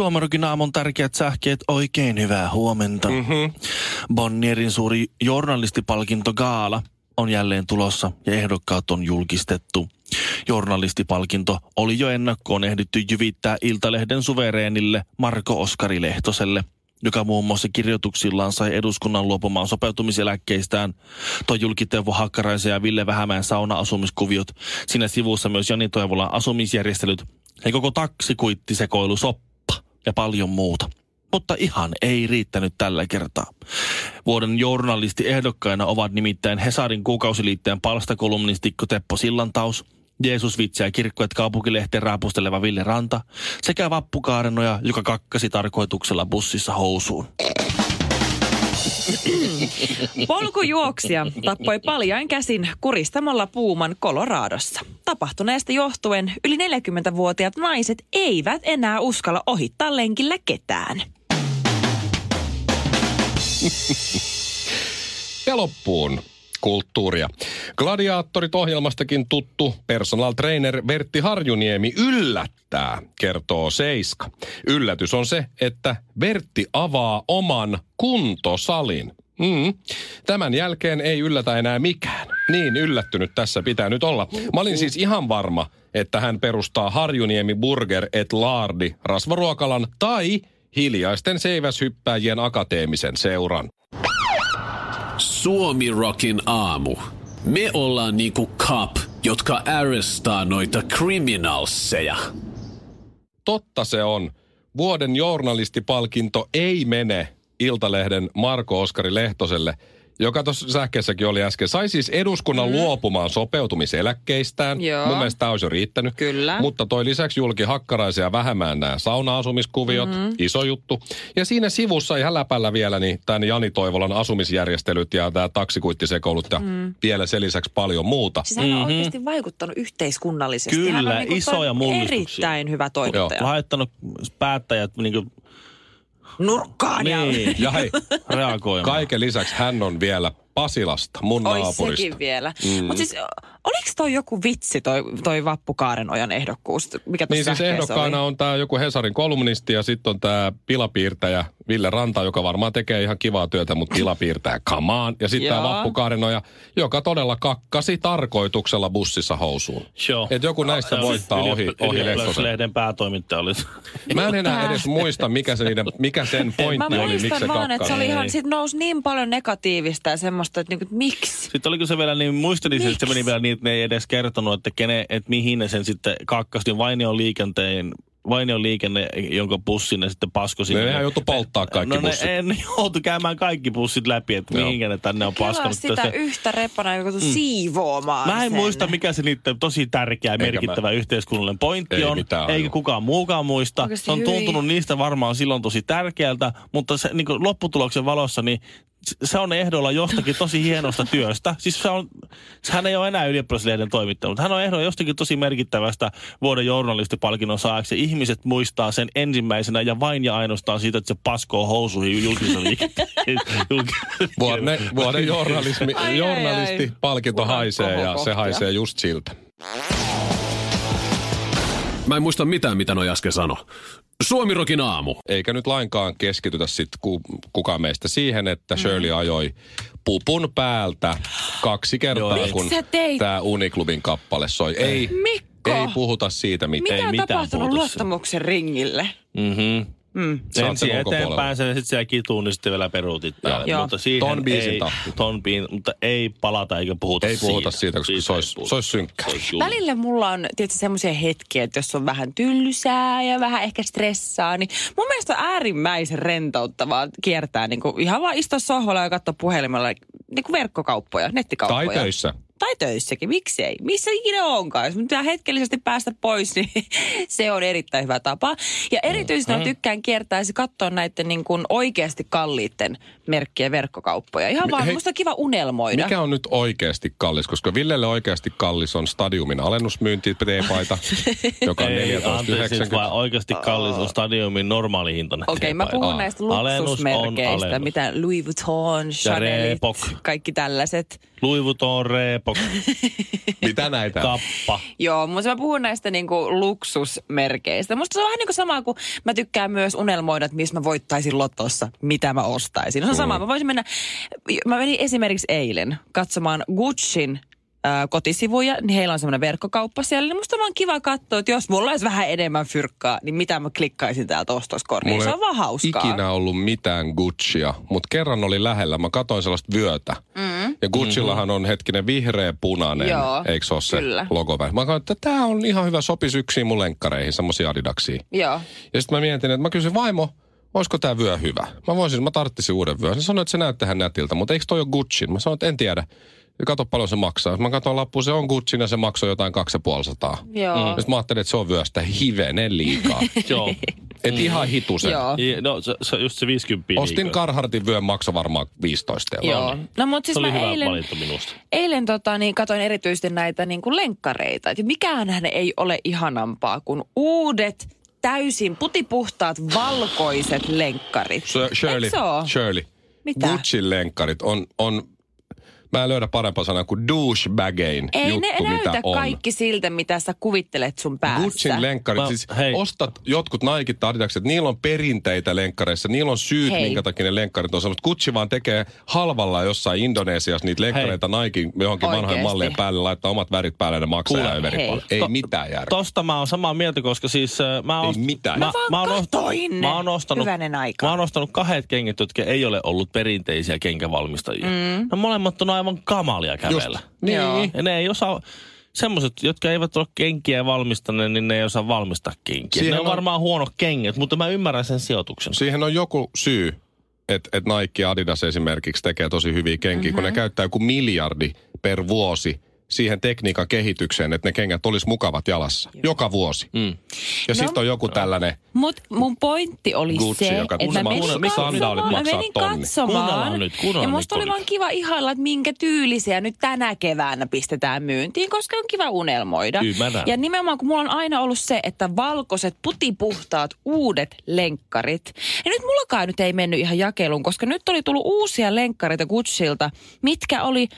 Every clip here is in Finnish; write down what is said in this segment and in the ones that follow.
Suomarokin aamun tärkeät sähkeet, oikein hyvää huomenta. Mm-hmm. Bonnierin suuri journalistipalkinto Gaala on jälleen tulossa ja ehdokkaat on julkistettu. Journalistipalkinto oli jo ennakkoon ehditty jyvittää Iltalehden suvereenille Marko Oskari Lehtoselle – joka muun muassa kirjoituksillaan sai eduskunnan luopumaan sopeutumiseläkkeistään. Toi julki Teuvo Hakkaraisen ja Ville Vähämäen sauna-asumiskuviot. Siinä sivussa myös Jani Toivolan asumisjärjestelyt ja koko taksikuittisekoilu soppa ja paljon muuta. Mutta ihan ei riittänyt tällä kertaa. Vuoden journalisti ehdokkaina ovat nimittäin Hesarin kuukausiliitteen palstakolumnistikko Teppo Sillantaus – Jeesus vitsiä kirkkoet kaupunkilehteen raapusteleva Ville Ranta sekä vappukaarenoja, joka kakkasi tarkoituksella bussissa housuun. Polkujuoksija tappoi paljain käsin kuristamalla puuman Koloraadossa. Tapahtuneesta johtuen yli 40-vuotiaat naiset eivät enää uskalla ohittaa lenkillä ketään. Ja loppuun kulttuuria. Gladiaattorit ohjelmastakin tuttu personal trainer Vertti Harjuniemi yllättää, kertoo Seiska. Yllätys on se, että Vertti avaa oman kuntosalin. Mm. Tämän jälkeen ei yllätä enää mikään. Niin yllättynyt tässä pitää nyt olla. Mä olin siis ihan varma, että hän perustaa Harjuniemi Burger et Lardi rasvaruokalan tai hiljaisten seiväshyppääjien akateemisen seuran. Suomi Rockin aamu. Me ollaan niinku cop, jotka arrestaa noita criminalseja. Totta se on. Vuoden journalistipalkinto ei mene Iltalehden Marko Oskari Lehtoselle – joka tuossa sähkeessäkin oli äsken, sai siis eduskunnan mm. luopumaan sopeutumiseläkkeistään. Joo. Mun mielestä tämä olisi jo riittänyt. Kyllä. Mutta toi lisäksi julki hakkaraisia vähemmän nämä sauna-asumiskuviot, mm-hmm. iso juttu. Ja siinä sivussa ihan läpällä vielä niin tämän Jani Toivolan asumisjärjestelyt ja tämä taksikuittisekoulut ja mm. vielä sen lisäksi paljon muuta. Siis hän on mm-hmm. oikeasti vaikuttanut yhteiskunnallisesti. Kyllä, hän on niin isoja mullistuksia. Erittäin hyvä toimittaja. Joo. Laittanut päättäjät niin kuin nurkkaan niin. ja... Ja hei, reagoimaan. kaiken lisäksi hän on vielä Pasilasta, mun Oi naapurista. sekin vielä. Mm. Mutta siis oliko toi joku vitsi toi, toi Vappu Kaarenojan ehdokkuus? Mikä Niin siis ehdokkaana oli? on tämä joku Hesarin kolumnisti ja sitten on tämä pilapiirtäjä Ville Ranta, joka varmaan tekee ihan kivaa työtä, mutta pilapiirtää kamaan. Ja sitten tämä. Vappu Kaarenoja, joka todella kakkasi tarkoituksella bussissa housuun. Joo. Et joku näistä Ja voittaa ohi, ohi Lehtosen. Ylioppilaslehden päätoimittaja oli. Mä en enää edes muista, mikä, se niiden, mikä sen Mä pointti oli, miksi se muistan vaan, että se oli ihan, sit nousi niin paljon negatiivista ja semmoista, että, niinku, että miksi? Sitten oliko se vielä niin, muistelin, että se meni vielä niin, että ne ei edes kertonut, että, kene, että mihin ne sen sitten kakkasti. Vainion liikenteen Vainion liikenne, jonka bussin ne sitten paskosi. Ne nehän joutui polttaa kaikki no, bussit. Ne, ne joutu käymään kaikki bussit läpi, että Joo. mihinkä ne tänne on paskanut. sitä Se- yhtä repana, joka mm. siivoamaan Mä en sen. muista, mikä se niiden tosi tärkeä ja merkittävä yhteiskunnallinen pointti Ei on, mitään eikä hajua. kukaan muukaan muista. Oikeasti se on hyi. tuntunut niistä varmaan silloin tosi tärkeältä, mutta se niin kuin lopputuloksen valossa, niin se on ehdolla jostakin tosi hienosta työstä. Siis se on, hän ei ole enää ylioppilaslehden toimittaja, mutta hän on ehdolla jostakin tosi merkittävästä vuoden journalistipalkinnon saajaksi. Ihmiset muistaa sen ensimmäisenä ja vain ja ainoastaan siitä, että se paskoo housuihin julkisen liikenteen. Vuoden, vuoden journalismi, Ai, ai, ai. Uran haisee ja se haisee just siltä. Mä en muista mitään, mitä noi äsken sano. Suomirokin aamu. Eikä nyt lainkaan keskitytä sitten ku, kukaan meistä siihen, että Shirley ajoi pupun päältä kaksi kertaa, Miksi kun tämä Uniklubin kappale soi. Ei, Mikko! ei puhuta siitä mitään. Mitä on mitään tapahtunut luottamuksen ringille? mm-hmm. Mm. Ensin eteenpäin sen, sitten siellä kituun, niin sitten vielä peruutit päälle. Joo. Mutta siihen Ton biisin ei, tahti. ton biin, mutta ei palata eikä puhuta Ei puhuta siitä, koska se ei olisi- puhuta. se olisi synkkää. Se olisi julma. Välillä mulla on tietysti semmoisia hetkiä, että jos on vähän tylsää ja vähän ehkä stressaa, niin mun mielestä on äärimmäisen rentouttavaa kiertää niin kuin ihan vaan istua sohvalla ja katsoa puhelimella niin kuin verkkokauppoja, nettikauppoja. Tai töissä. Tai töissäkin, miksi ei? Missä ikinä onkaan? Jos pitää hetkellisesti päästä pois, niin se on erittäin hyvä tapa. Ja erityisesti mm-hmm. tykkään kiertää ja katsoa näiden niin kuin oikeasti kalliitten merkkien verkkokauppoja. Ihan vaan, hei, musta on kiva unelmoida. Mikä on nyt oikeasti kallis? Koska Villelle oikeasti kallis on Stadiumin alennusmyynti teepaita, joka on Ei, anteeksi, nyt 14,90. vaan oikeasti kallis on stadiumin normaali hintainen. Okei, mä puhun näistä Alennus on luksusmerkeistä, alennus. mitä Louis Vuitton, Chanelit, Reebok. kaikki tällaiset. Louis Vuitton, Reebok, Mitä näitä? Kappa. Joo, mutta mä puhun näistä niinku luksusmerkeistä. Musta se on vähän niinku sama kuin mä tykkään myös unelmoida, että missä mä voittaisin lotossa, mitä mä ostaisin. Se on sama, mä voisin mennä, mä menin esimerkiksi eilen katsomaan Gucciin kotisivuja, niin heillä on semmoinen verkkokauppa siellä. Niin musta on vaan kiva katsoa, että jos mulla olisi vähän enemmän fyrkkaa, niin mitä mä klikkaisin täältä ostoskoriin. Se on vaan hauskaa. ikinä ollut mitään Guccia, mutta kerran oli lähellä. Mä katsoin sellaista vyötä. Mm. Ja Guccillahan on hetkinen vihreä punainen, Joo, eikö se ole se kyllä. logo? Mä katsoin, että tämä on ihan hyvä, sopisi yksin mun lenkkareihin, semmoisia adidaksia. Joo. Ja sitten mä mietin, että mä kysyin vaimo, olisiko tämä vyö hyvä? Mä voisin, mä tarttisin uuden vyön. Se sanoi, että se näyttää nätiltä, mutta eikö toi ole Gucci? Mä sanoin, että en tiedä. Kato paljon se maksaa. Mä katson lappu, se on Gucci ja se maksoi jotain 250. Joo. Mm. Sitten mä ajattelin, että se on vyöstä hivenen liikaa. Joo. Et ihan hitusen. Joo. I- No se, se, just se 50 Ostin liikaa. Carhartin vyön makso varmaan 15 euroa. Joo. No mutta siis Se oli mä hyvä eilen, minusta. eilen tota, niin katoin erityisesti näitä niin kuin lenkkareita. Et mikään ei ole ihanampaa kuin uudet, täysin putipuhtaat, valkoiset lenkkarit. Shirley? Shirley. Mitä? Gucciin lenkkarit on, on, mä en löydä parempaa sanaa kuin douchebagein Ei juttu, ne mitä näytä on. kaikki siltä, mitä sä kuvittelet sun päässä. Gucciin lenkkarit, Mä- siis hei. ostat jotkut Nike tai Adidakset, niillä on perinteitä lenkkareissa, niillä on syyt, Hei. minkä takia ne lenkkarit on semmoista. Gucci vaan tekee halvalla jossain Indonesiassa niitä lenkkareita Nike johonkin vanhojen Oikeesti. mallien päälle, laittaa omat värit päälle ja ne maksaa Kuule, hei. paljon. Ei To- mitään järkeä. Tosta mä oon samaa mieltä, koska siis äh, mä oon... Ei mitään. Mä, Mä vaan mä, oon, ost- katoin ne. mä oon ostanut, Hyvänen aika. Mä oon ostanut kahdet kengät, jotka ei ole ollut perinteisiä kenkävalmistajia. Mm. No molemmat on aivan kamalia kävellä. Niin. Joo. Ja ne ei osaa... Semmoiset, jotka eivät ole kenkiä valmistaneet, niin ne ei osaa valmistaa kenkiä. Siihen ne on, on- varmaan huono kengät, mutta mä ymmärrän sen sijoituksen. Siihen on joku syy, että et Nike ja Adidas esimerkiksi tekee tosi hyviä kenkiä, Mhm. mm-hmm. kun ne käyttää joku miljardi per vuosi siihen tekniikan kehitykseen, että ne kengät olisi mukavat jalassa. Joka vuosi. Mm. Ja No. sitten on joku tällainen, Mut mun pointti oli Gucci, se, joka- että mä menin katsomaan, mä maksaa menin katsomaan. Kuunnellaan nyt, ja nyt, musta oli vaan kiva ihailla, että minkä tyylisiä nyt tänä keväänä pistetään myyntiin, koska on kiva unelmoida. Ymmärrän. Ja nimenomaan kun mulla on aina ollut se, että valkoiset, putipuhtaat, uudet lenkkarit. Ja nyt mullakaan nyt ei mennyt ihan jakeluun, koska nyt oli tullut uusia lenkkareita Gucciilta, mitkä oli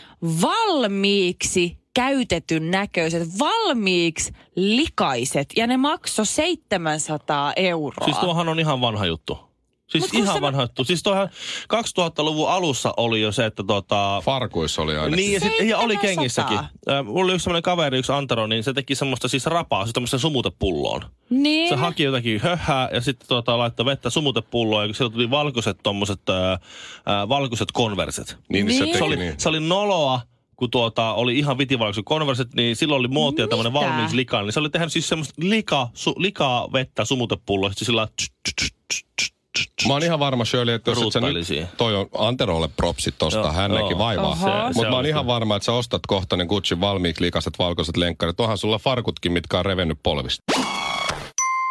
valmiiksi käytetyn näköiset, valmiiksi likaiset. Ja ne maksoi 700 euroa. Siis tuohan on ihan vanha juttu. Siis Mut ihan se- vanha juttu. Siis tuohan 2000-luvun alussa oli jo se, että tota... farkuissa oli aina. Niin, ja, sit, ja oli 700. kengissäkin. Äh, mulla oli yksi semmoinen kaveri, yksi Antero, niin se teki semmoista siis rapaa, siis tämmöisen sumutepulloon. niin. Se haki jotakin höhää ja sitten tota, laittoi vettä sumutepulloon ja sieltä tuli valkoiset tommoset, äh, äh, valkoiset konverset. niin, niin. se Niin. teki Se oli, niin. se oli noloa, kun tuota, oli ihan vitivalkoiset konverset, niin silloin oli muotia tämmöinen valmiiksi likaa. Niin se oli tehnyt siis semmoista lika, su, likaa vettä sumutepulloa, sitten sillä tsch, tsch, tsch. Mä oon ihan varma, Shirley, että jos et sä nyt, toi on Anterolle propsit tosta, Joo, hän näki joo. vaivaa. Mutta mä oon ihan varma, että sä ostat kohta ne Gucci valmiiksi likaset valkoiset lenkkarit. Onhan sulla farkutkin, mitkä on revennyt polvista.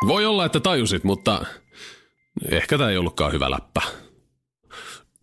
Voi olla, että tajusit, mutta ehkä tämä ei ollutkaan hyvä läppä.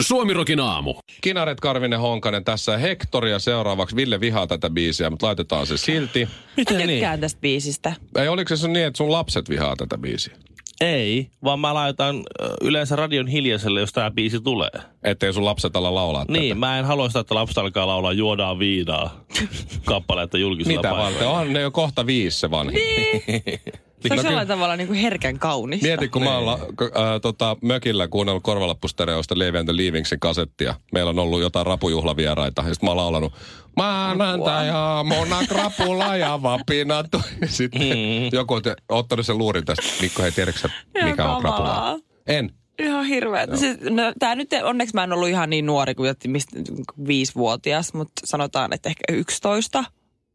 Suomirokin aamu. Kinaret Karvinen Honkanen tässä Hektoria seuraavaksi. Ville vihaa tätä biisiä, mutta laitetaan se silti. Miten niin? tykkään tästä biisistä. Ei oliko se sun niin, että sun lapset vihaa tätä biisiä? Ei, vaan mä laitan yleensä radion hiljaiselle, jos tämä biisi tulee. Ettei sun lapset ala laulaa Niin, tätä. mä en halua sitä, että lapset alkaa laulaa juodaan viinaa kappaleetta julkisella Mitä paikalla. varten? Onhan ne jo kohta viisi se vanhin. Se on sellainen tavalla niin kuin herkän kaunis. Mieti, kun mä oon la- k- ää, tota, mökillä kuunnellut korvalappustereosta Levi and the Leavingsin kasettia. Meillä on ollut jotain rapujuhlavieraita. Ja sit mä oon laulanut Maanantai aamuna krapula ja vapina. Sitten Mm. joku on ottanut sen luurin tästä. Mikko, hei, tiedätkö mikä on krapula? En. Ihan hirveä. Siis, no, tää nyt, onneksi mä en ollut ihan niin nuori kuin mistä, viisivuotias, mutta sanotaan, että ehkä 11,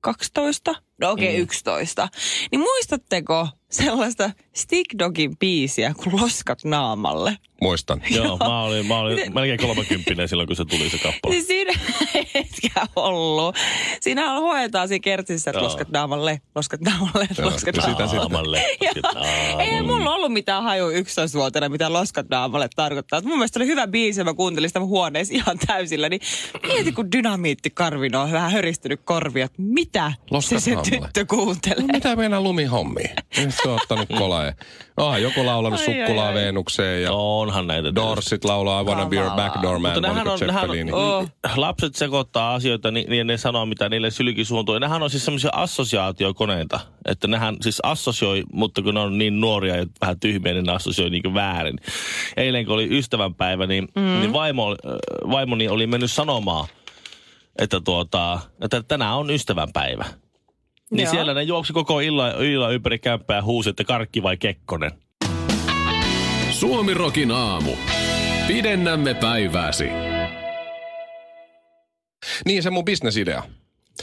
12. No okei, okay, mm. 11. Niin muistatteko sellaista Stick Dogin biisiä kuin Loskat naamalle? Muistan. Joo, mä olin, mä olin melkein 30 silloin, kun se tuli se kappale. Niin siinä etkä ollut. Siinä on hoetaan siinä kertsissä, että Joo. loskat naamalle, loskat naamalle, Joo, loskat ja sitä naamalle. Naamalle. Joo. Ei mulla ollut mitään haju 11-vuotiaana, mitä loskat naamalle tarkoittaa. Mun mielestä oli hyvä biisi, mä kuuntelin sitä huoneessa ihan täysillä. Niin mieti, kun dynamiitti Karvino on vähän höristynyt korvia, että mitä Loskat se se naamalle. tyttö kuuntelee. No mitä meinaa lumihommiin? Se on ottanut kolaa. ja- Ah, joku laulanut Ai, sukkulaa ai. Venukseen ja Onhan näitä. Doorsit laulaa I wanna be your backdoor man. Mutta nehän oliko on, nehän on, Oh. lapset sekoittaa asioita, niin, niin ne sanoo, mitä niille sylki suuntuu. Ja nehän on siis semmoisia assosiaatiokoneita, että nehän siis assosioi, mutta kun ne on niin nuoria ja vähän tyhmiä, niin ne assosioi niin väärin. Eilen kun oli ystävänpäivä, niin, mm. niin vaimo, oli- äh, vaimoni oli mennyt sanomaan, että, tuota, että tänään on ystävänpäivä. Niin Joo. siellä ne juoksi koko illan, illan ympäri kämppää ja huusi, että karkki vai Kekkonen. Suomirokin aamu. Pidennämme päivääsi. Niin, se mun bisnesidea.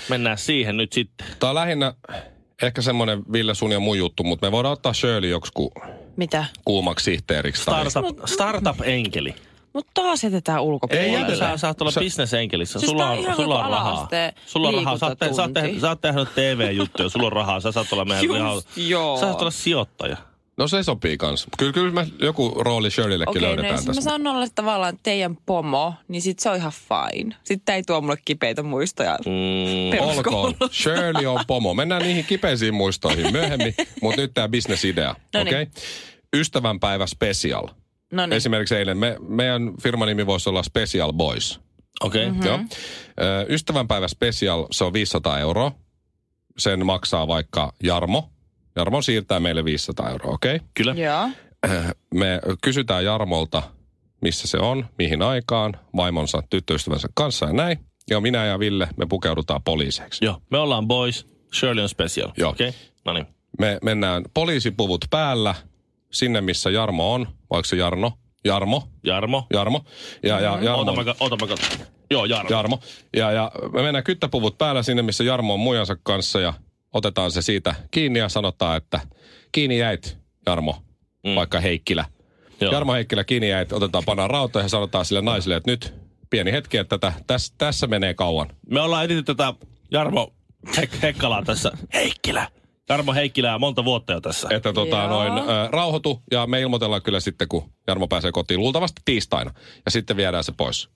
Mennään siihen nyt sitten. Tää on lähinnä ehkä semmonen Ville sun ja mun juttu, mutta me voidaan ottaa Shirley joksiku Mitä? kuumaksi sihteeriksi. tai- Startup, startup-enkeli. Mutta taas jätetään ulkopuolelle. Ei jätetä. Sä saat olla Sä- bisnesenkelissä. Siis sulla on on, sulla on kuin rahaa. Sulla on rahaa. Sä oot, te, sä oot, te, liikuntatunti. sä oot tehnyt TV-juttuja. Sulla on rahaa. Sä saat olla meidän Just ihan, joo. Sä saat olla sijoittaja. No se sopii kans. Kyllä, kyllä me joku rooli Shirleyllekin Okei, no löydetään jos mä tässä. saan olla tavallaan teidän pomo, niin sit se on ihan fine. Sitten ei tuo mulle kipeitä muistoja. Mm, peruskoulusta. Olkoon. Shirley on pomo. Mennään niihin kipeisiin muistoihin myöhemmin, mutta nyt tämä bisnesidea. No niin. Okei? Ystävänpäivä special. No niin. Esimerkiksi eilen me, meidän firman nimi voisi olla Special Boys. Okei. Okay. Mhm. Joo. Ö, Ystävänpäivä special, se on 500 euroa. Sen maksaa vaikka Jarmo. Jarmo siirtää meille 500 euroa, okei? Okay? Kyllä. Joo. Me kysytään Jarmolta, missä se on, mihin aikaan, vaimonsa, tyttöystävänsä kanssa ja näin. Ja minä ja Ville, me pukeudutaan poliiseiksi. Joo. Me ollaan boys. Shirley on special. Joo. Okei. Okay. No niin. Me mennään poliisipuvut päällä sinne, missä Jarmo on. Vaikka se Jarno? Jarmo? Jarmo. Jarmo. Ja, ja Jarmo. Ota mä, ota mä. Joo, Jarmo. Jarmo. Ja, ja me mennään kyttäpuvut päällä sinne, missä Jarmo on mujansa kanssa ja otetaan se siitä kiinni ja sanotaan, että kiinni jäit, Jarmo, mm. vaikka Heikkilä. Joo. Jarmo Heikkilä kiinni jäit, otetaan panaan rautoja ja sanotaan sille naiselle, että nyt pieni hetki, että tätä, tässä, tässä menee kauan. Me ollaan etsitty tätä Jarmo Hek- Hekkalaa tässä. Heikkilä. Jarmo Heikkilää monta vuotta jo tässä. Että tota, noin, ö, rauhoitu ja me ilmoitellaan kyllä sitten, kun Jarmo pääsee kotiin, luultavasti tiistaina. Ja sitten viedään se pois.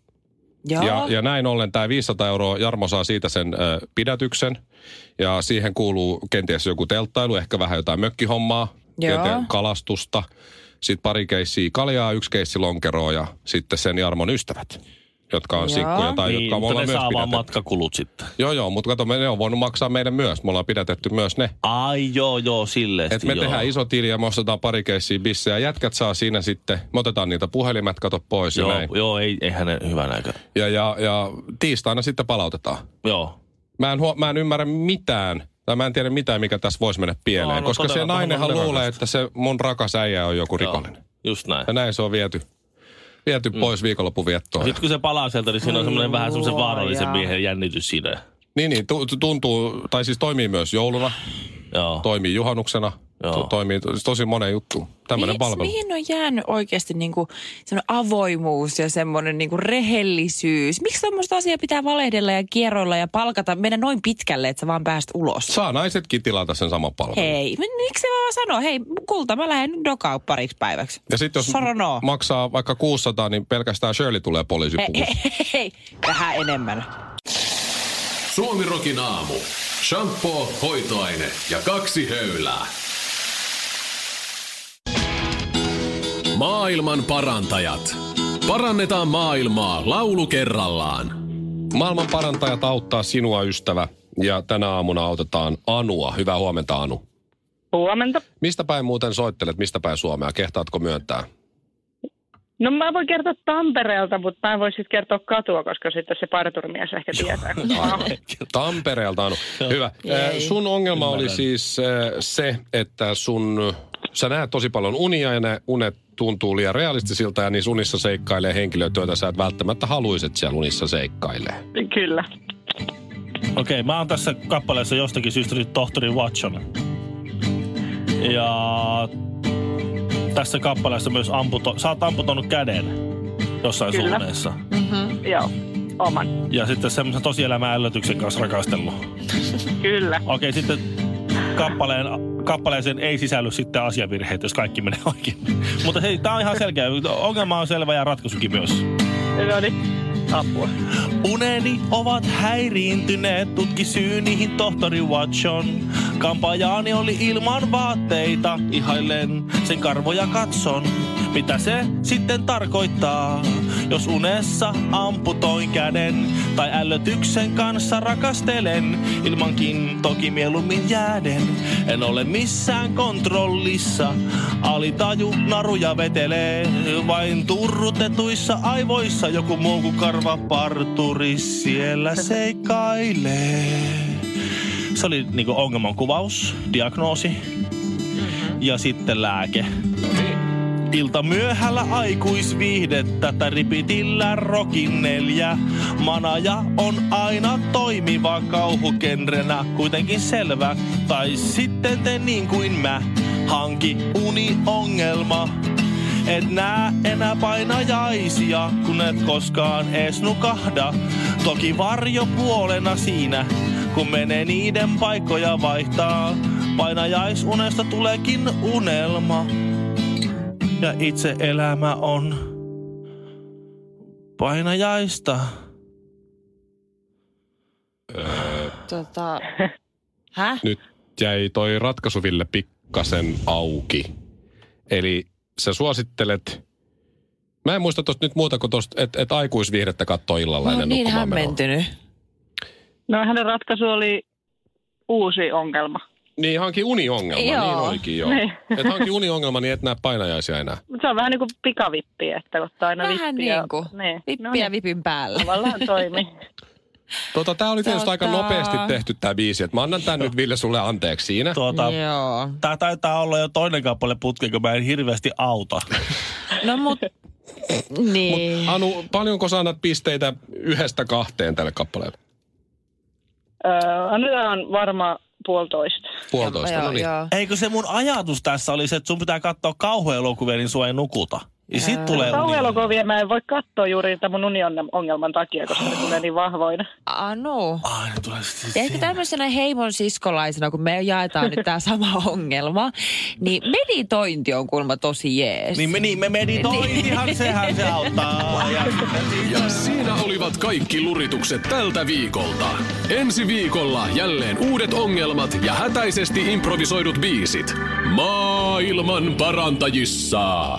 Joo. Ja, ja näin ollen tämä 500 euroa, Jarmo saa siitä sen ö, pidätyksen. Ja siihen kuuluu kenties joku telttailu, ehkä vähän jotain mökkihommaa, Joo. kenties kalastusta. Sitten pari keissiä kaljaa, yksi keissi lonkeroa ja sitten sen Jarmon ystävät, jotka on Joo. sinkkuja tai niin, jotka ne myös saa vaan matkakulut sitten. Joo, joo, mutta kato, me ne on voinut maksaa meidän myös. Me ollaan pidätetty myös ne. Ai joo, joo, silleen. Et me tehdään iso tili ja me ostetaan pari keissiä bissejä. Jätkät saa siinä sitten, me otetaan niitä puhelimet, kato pois Joo, ja näin. joo ei, eihän ne hyvän aika. Ja, ja, ja tiistaina sitten palautetaan. Joo. Mä en, huo, mä en ymmärrä mitään, tai mä en tiedä mitään, mikä tässä voisi mennä pieleen. No, no, koska todella, se nainenhan luulee, että se mun rakas äijä on joku rikollinen. Joo, just näin. Ja näin se on viety, viety mm. pois viikonloppuviettoon. Sitten kun se palaa sieltä, niin siinä on semmoinen vähän semmoisen vaarallisen miehen jännitys siinä. Niin, niin, tu- tu- tuntuu, tai siis toimii myös jouluna, Joo. toimii juhannuksena, Joo. to- toimii to- tosi monen juttu. Tämmöinen mihin, palvelu. mihin on jäänyt oikeasti niinku semmoinen avoimuus ja semmoinen niinku rehellisyys? Miksi tuommoista asiaa pitää valehdella ja kierroilla ja palkata, mennä noin pitkälle, että sä vaan pääst ulos? Saa naisetkin tilata sen saman palvelun. Hei, mi- miksi se vaan sanoo, hei kulta, mä lähden nyt dokaan pariksi päiväksi. Ja sitten jos Sano no. maksaa vaikka 600, niin pelkästään Shirley tulee Hei, poliisipuvussa. hei, hei, hei, vähän enemmän. Suomirokin aamu. Shampoo, hoitoaine ja kaksi höylää. Maailman parantajat. Parannetaan maailmaa laulu kerrallaan. Maailman parantajat auttaa sinua, ystävä. Ja tänä aamuna autetaan Anua. Hyvää huomenta, Anu. Huomenta. Mistä päin muuten soittelet? Mistä päin Suomea? Kehtaatko myöntää? No mä voin kertoa Tampereelta, mutta mä en voi sitten kertoa katua, koska sitten se parturimies ehkä tietää. Tampereelta, Anu. Hyvä. Äh, sun ongelma oli siis se, että sun, sä näet tosi paljon unia ja ne unet tuntuu liian realistisilta ja niissä unissa seikkailee henkilöitä, joita sä et välttämättä haluisit siellä unissa seikkailee. Kyllä. Okei, mä oon tässä kappaleessa jostakin syystä nyt tohtori Watson. Ja tässä kappaleessa myös amputo, sä oot amputonut käden jossain Kyllä. suunnassa. Joo, oman. Ja sitten semmoisen tosielämän ällötyksen kanssa rakastellut. Kyllä. Okei, sitten kappaleen, kappaleeseen ei sisälly sitten asiavirheitä, jos kaikki menee oikein. Mutta hei, tää on ihan selkeä. Ongelma on selvä ja ratkaisukin myös. No niin, apua. Uneni ovat häiriintyneet, tutki syy niihin tohtori Watson. Kampajaani oli ilman vaatteita, ihailen sen karvoja katson. Mitä se sitten tarkoittaa, jos unessa amputoin käden tai ällötyksen kanssa rakastelen, ilmankin toki mieluummin jääden. En ole missään kontrollissa, alitaju naruja vetelee, vain turrutetuissa aivoissa joku muu kuin karva parturi siellä seikkailee. Se oli niinku ongelman kuvaus, diagnoosi ja sitten lääke. Ilta myöhällä aikuisviihdettä tai ripitillä rokin neljä. Manaja on aina toimiva kauhukenrenä, kuitenkin selvä. Tai sitten te niin kuin mä, hanki uni-ongelma. Et nää enää painajaisia, kun et koskaan ees nukahda. Toki varjopuolena siinä, kun menee niiden paikkoja vaihtaa. Painajaisunesta tuleekin unelma. Ja itse elämä on painajaista. Tota... Häh? Nyt jäi toi ratkaisu Ville pikkasen auki. Eli sä suosittelet... Mä en muista tosta nyt muuta kuin tosta, että et aikuisviihdettä kattoo illalla Mä ennen niin nukkumaan menoa. hämmentynyt. No hänen ratkaisu oli uusi ongelma. Niin, hanki uniongelma. Joo. Niin olikin joo. Niin. Et hanki uniongelma, niin et näe painajaisia enää. Mutta se on vähän niin kuin pikavippi, että ottaa aina Vähän vippiä. niin kuin. Niin. Vippiä No niin. vipin päällä. Tavallaan toimii. Tota, tää oli tietysti Tota- aika nopeasti tehty tää biisi. Et mä annan tän nyt Ville sulle anteeksi siinä. Tuota, Joo. Tää taitaa olla jo toinen kappale putki, kun mä en hirveästi auta. No mut... niin. Anu, paljonko sä annat pisteitä yhdestä kahteen tälle kappaleelle? Öö, annetaan varmaan puolitoista. Puolitoista, Joo, no niin. joo. Eikö se mun ajatus tässä oli se, että sun pitää katsoa kauhuelokuvia, niin sua ei nukuta. Ja sit tulee uni. Kauhuelokuvia mä en voi katsoa juuri tämän mun uniongelman takia, koska ne tulee niin vahvoina. Anu. Ai, ne tulee sit Ja ehkä tämmöisenä heimon siskolaisena, kun me jaetaan nyt tämä sama ongelma, niin meditointi on kuulemma tosi jees. Niin me, niin, me meditointihan, sehän se auttaa. Ja, Ja siinä olivat kaikki luritukset tältä viikolta. Ensi viikolla jälleen uudet ongelmat ja hätäisesti improvisoidut biisit. Maailman parantajissa.